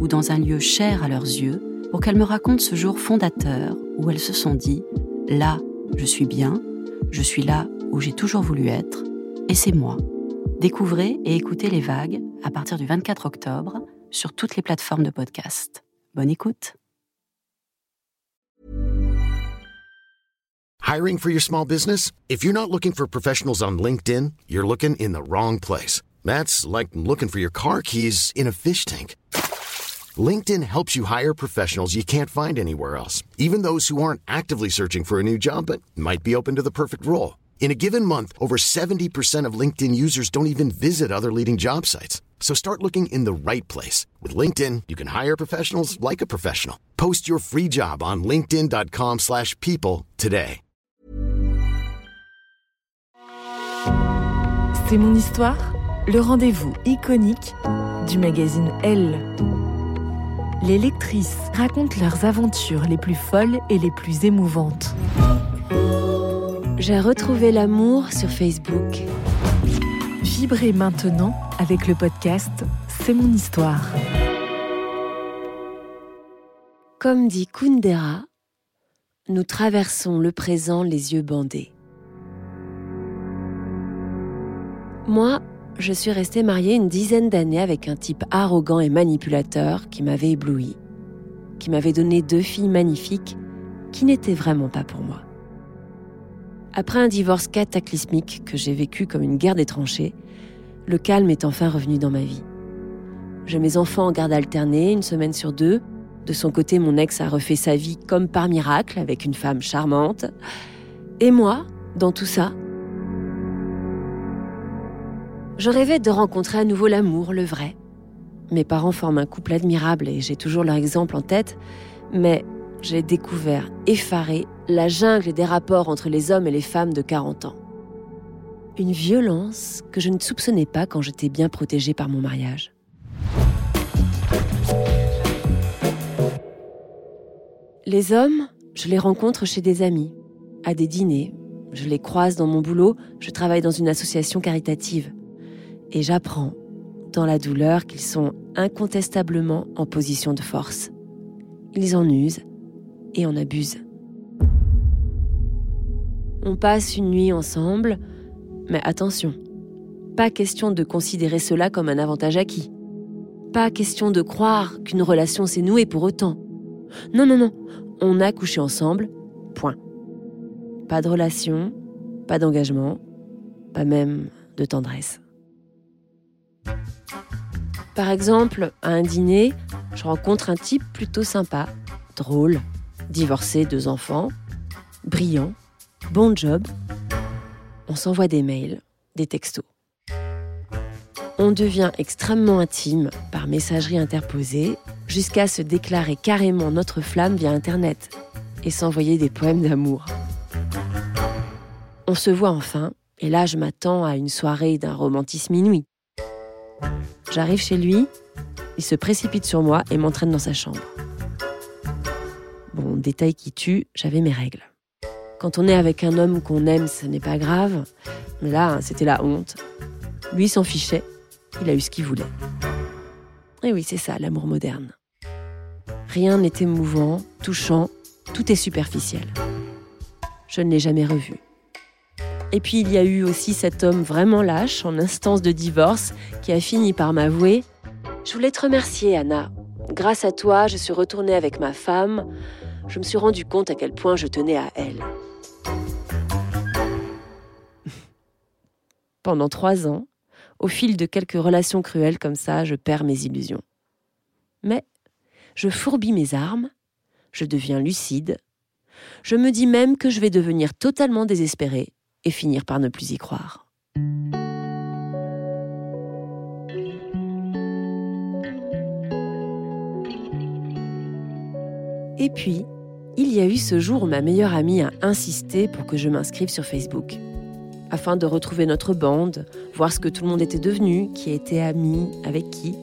ou dans un lieu cher à leurs yeux pour qu'elles me racontent ce jour fondateur où elles se sont dit ⁇ Là, je suis bien, je suis là où j'ai toujours voulu être, et c'est moi. Découvrez et écoutez les vagues à partir du 24 octobre sur toutes les plateformes de podcast. Bonne écoute. Hiring for your small business? If you're not looking for professionals on LinkedIn, you're looking in the wrong place. That's like looking for your car keys in a fish tank. LinkedIn helps you hire professionals you can't find anywhere else, even those who aren't actively searching for a new job but might be open to the perfect role. In a given month, over 70% of LinkedIn users don't even visit other leading job sites. So start looking in the right place. With LinkedIn, you can hire professionals like a professional. Post your free job on linkedin.com slash people today. C'est mon histoire, le rendez-vous iconique du magazine Elle. Les lectrices racontent leurs aventures les plus folles et les plus émouvantes. J'ai retrouvé l'amour sur Facebook. Vibrez maintenant avec le podcast C'est mon histoire. Comme dit Kundera, nous traversons le présent les yeux bandés. Moi, je suis restée mariée une dizaine d'années avec un type arrogant et manipulateur qui m'avait ébloui, qui m'avait donné deux filles magnifiques qui n'étaient vraiment pas pour moi. Après un divorce cataclysmique que j'ai vécu comme une guerre des tranchées, le calme est enfin revenu dans ma vie. J'ai mes enfants en garde alternée, une semaine sur deux. De son côté, mon ex a refait sa vie comme par miracle avec une femme charmante. Et moi, dans tout ça, je rêvais de rencontrer à nouveau l'amour, le vrai. Mes parents forment un couple admirable et j'ai toujours leur exemple en tête, mais j'ai découvert, effaré, la jungle des rapports entre les hommes et les femmes de 40 ans. Une violence que je ne soupçonnais pas quand j'étais bien protégée par mon mariage. Les hommes, je les rencontre chez des amis, à des dîners, je les croise dans mon boulot, je travaille dans une association caritative et j'apprends, dans la douleur, qu'ils sont incontestablement en position de force. Ils en usent et en abusent. On passe une nuit ensemble, mais attention, pas question de considérer cela comme un avantage acquis. Pas question de croire qu'une relation s'est nouée pour autant. Non, non, non, on a couché ensemble, point. Pas de relation, pas d'engagement, pas même de tendresse. Par exemple, à un dîner, je rencontre un type plutôt sympa, drôle, divorcé, deux enfants, brillant, bon job. On s'envoie des mails, des textos. On devient extrêmement intime par messagerie interposée jusqu'à se déclarer carrément notre flamme via Internet et s'envoyer des poèmes d'amour. On se voit enfin, et là je m'attends à une soirée d'un romantisme inouï. J'arrive chez lui, il se précipite sur moi et m'entraîne dans sa chambre. Bon, détail qui tue, j'avais mes règles. Quand on est avec un homme qu'on aime, ce n'est pas grave, mais là, c'était la honte. Lui s'en fichait, il a eu ce qu'il voulait. Et oui, c'est ça, l'amour moderne. Rien n'est émouvant, touchant, tout est superficiel. Je ne l'ai jamais revu. Et puis il y a eu aussi cet homme vraiment lâche, en instance de divorce, qui a fini par m'avouer Je voulais te remercier, Anna. Grâce à toi, je suis retournée avec ma femme. Je me suis rendu compte à quel point je tenais à elle. Pendant trois ans, au fil de quelques relations cruelles comme ça, je perds mes illusions. Mais je fourbis mes armes, je deviens lucide, je me dis même que je vais devenir totalement désespérée et finir par ne plus y croire. Et puis, il y a eu ce jour où ma meilleure amie a insisté pour que je m'inscrive sur Facebook. Afin de retrouver notre bande, voir ce que tout le monde était devenu, qui était ami, avec qui.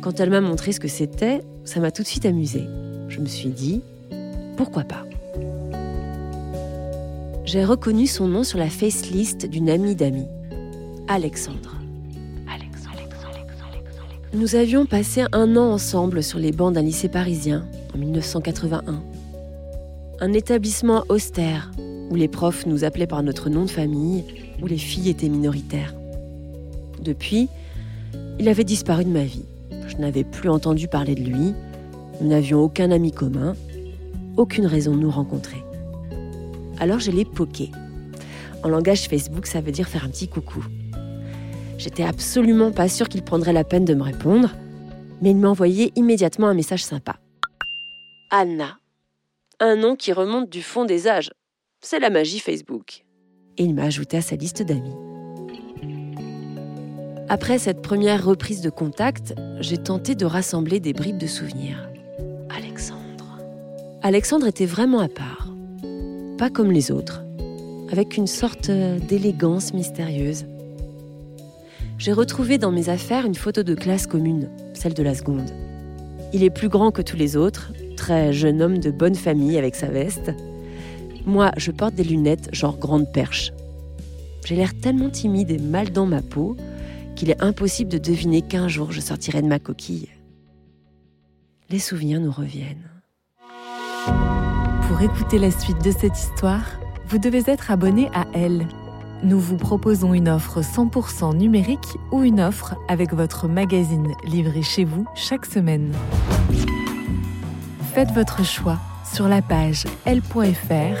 Quand elle m'a montré ce que c'était, ça m'a tout de suite amusée. Je me suis dit, pourquoi pas? J'ai reconnu son nom sur la face list d'une amie d'amis, Alexandre. Nous avions passé un an ensemble sur les bancs d'un lycée parisien en 1981. Un établissement austère où les profs nous appelaient par notre nom de famille, où les filles étaient minoritaires. Depuis, il avait disparu de ma vie. Je n'avais plus entendu parler de lui. Nous n'avions aucun ami commun, aucune raison de nous rencontrer. Alors je l'ai poqué. En langage Facebook, ça veut dire faire un petit coucou. J'étais absolument pas sûre qu'il prendrait la peine de me répondre, mais il m'a envoyé immédiatement un message sympa. Anna. Un nom qui remonte du fond des âges. C'est la magie Facebook. Et il m'a ajouté à sa liste d'amis. Après cette première reprise de contact, j'ai tenté de rassembler des bribes de souvenirs. Alexandre. Alexandre était vraiment à part. Pas comme les autres, avec une sorte d'élégance mystérieuse. J'ai retrouvé dans mes affaires une photo de classe commune, celle de la seconde. Il est plus grand que tous les autres, très jeune homme de bonne famille avec sa veste. Moi, je porte des lunettes genre grande perche. J'ai l'air tellement timide et mal dans ma peau qu'il est impossible de deviner qu'un jour je sortirai de ma coquille. Les souvenirs nous reviennent. Pour écouter la suite de cette histoire, vous devez être abonné à Elle. Nous vous proposons une offre 100% numérique ou une offre avec votre magazine livré chez vous chaque semaine. Faites votre choix sur la page l.fr